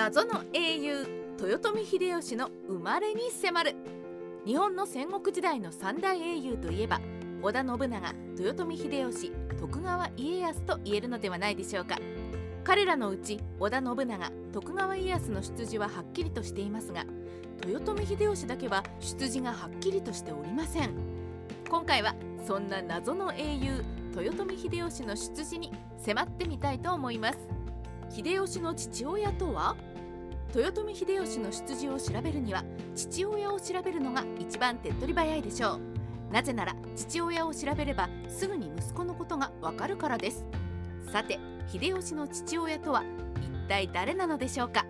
謎の英雄豊臣秀吉の生まれに迫る。日本の戦国時代の三大英雄といえば織田信長豊臣秀吉徳川家康と言えるのではないでしょうか。彼らのうち織田信長徳川家康の出自ははっきりとしていますが豊臣秀吉だけは出自がはっきりとしておりません。今回はそんな謎の英雄豊臣秀吉の出自に迫ってみたいと思います。秀吉の父親とは？豊臣秀吉の出自を調べるには父親を調べるのが一番手っ取り早いでしょう。なぜなら父親を調べればすぐに息子のことがわかるからです。さて秀吉の父親とは一体誰なのでしょうか。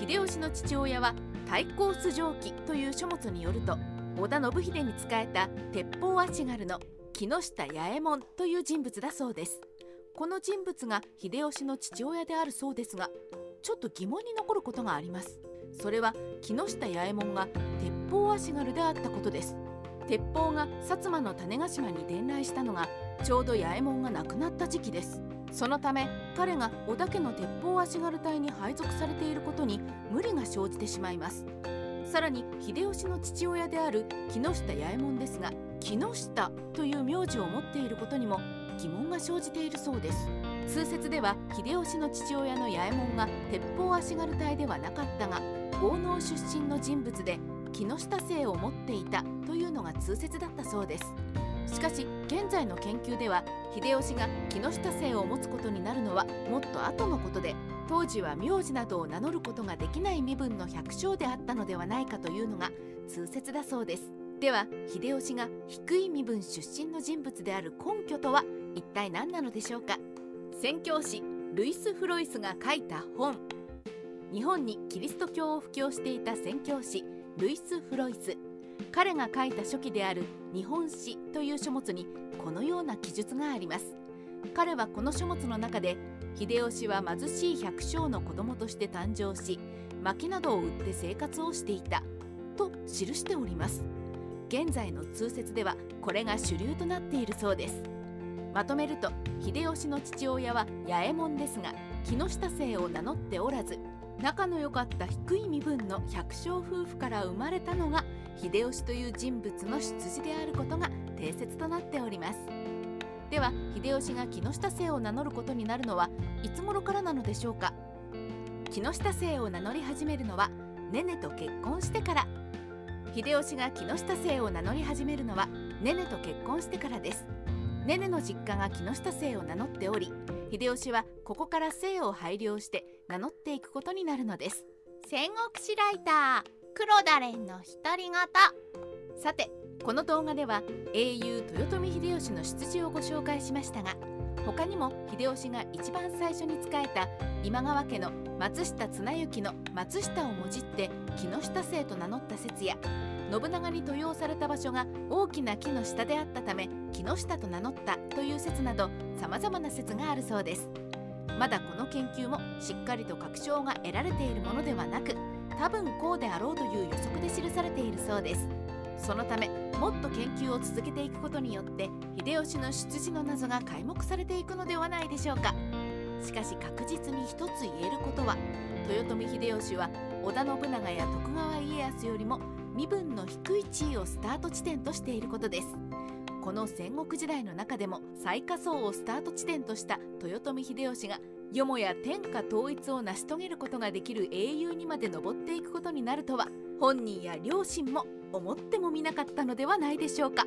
秀吉の父親は太閤須城記という書物によると織田信秀に仕えた鉄砲足軽の木下八右衛門という人物だそうです。この人物が秀吉の父親であるそうですがちょっと疑問に残ることがあります。それは木下八右衛門が鉄砲足軽であったことです。鉄砲が薩摩の種子島に伝来したのがちょうど八右衛門が亡くなった時期です。そのため彼が織田家の鉄砲足軽隊に配属されていることに無理が生じてしまいます。さらに秀吉の父親である木下八右衛門ですが木下という名字を持っていることにも疑問が生じているそうです。通説では秀吉の父親の八右衛門が鉄砲足軽隊ではなかったが豪農出身の人物で木下姓を持っていたというのが通説だったそうです。しかし現在の研究では秀吉が木下姓を持つことになるのはもっと後のことで当時は名字などを名乗ることができない身分の百姓であったのではないかというのが通説だそうです。では秀吉が低い身分出身の人物である根拠とは一体何なのでしょうか？宣教師ルイス・フロイスが書いた本。日本にキリスト教を布教していた宣教師ルイス・フロイス。彼が書いた書記である「日本史」という書物にこのような記述があります。彼はこの書物の中で秀吉は貧しい百姓の子供として誕生し薪などを売って生活をしていたと記しております。現在の通説ではこれが主流となっているそうです。まとめると秀吉の父親は八右衛門ですが木下姓を名乗っておらず仲の良かった低い身分の百姓夫婦から生まれたのが秀吉という人物の出自であることが定説となっております。では秀吉が木下姓を名乗ることになるのはいつ頃からなのでしょうか。木下姓を名乗り始めるのはねねと結婚してから。秀吉が木下姓を名乗り始めるのはねねと結婚してからです。ねねの実家が木下姓を名乗っており秀吉はここから姓を拝領して名乗っていくことになるのです。戦国史ライター黒田蓮の独り言。さてこの動画では英雄豊臣秀吉の出自をご紹介しましたが他にも秀吉が一番最初に仕えた今川家の松下綱之の松下をもじって木下姓と名乗った説や信長に登用された場所が大きな木の下であったため木下と名乗ったという説など様々な説があるそうです。まだこの研究もしっかりと確証が得られているものではなく多分こうであろうという予測で記されているそうです。そのためもっと研究を続けていくことによって秀吉の出自の謎が解目されていくのではないでしょうか。しかし確実に一つ言えることは豊臣秀吉は織田信長や徳川家康よりも身分の低い地位をスタート地点としていることですこの戦国時代の中でも最下層をスタート地点とした豊臣秀吉がよもや天下統一を成し遂げることができる英雄にまで上っていくことになるとは本人や両親も思ってもみなかったのではないでしょうか。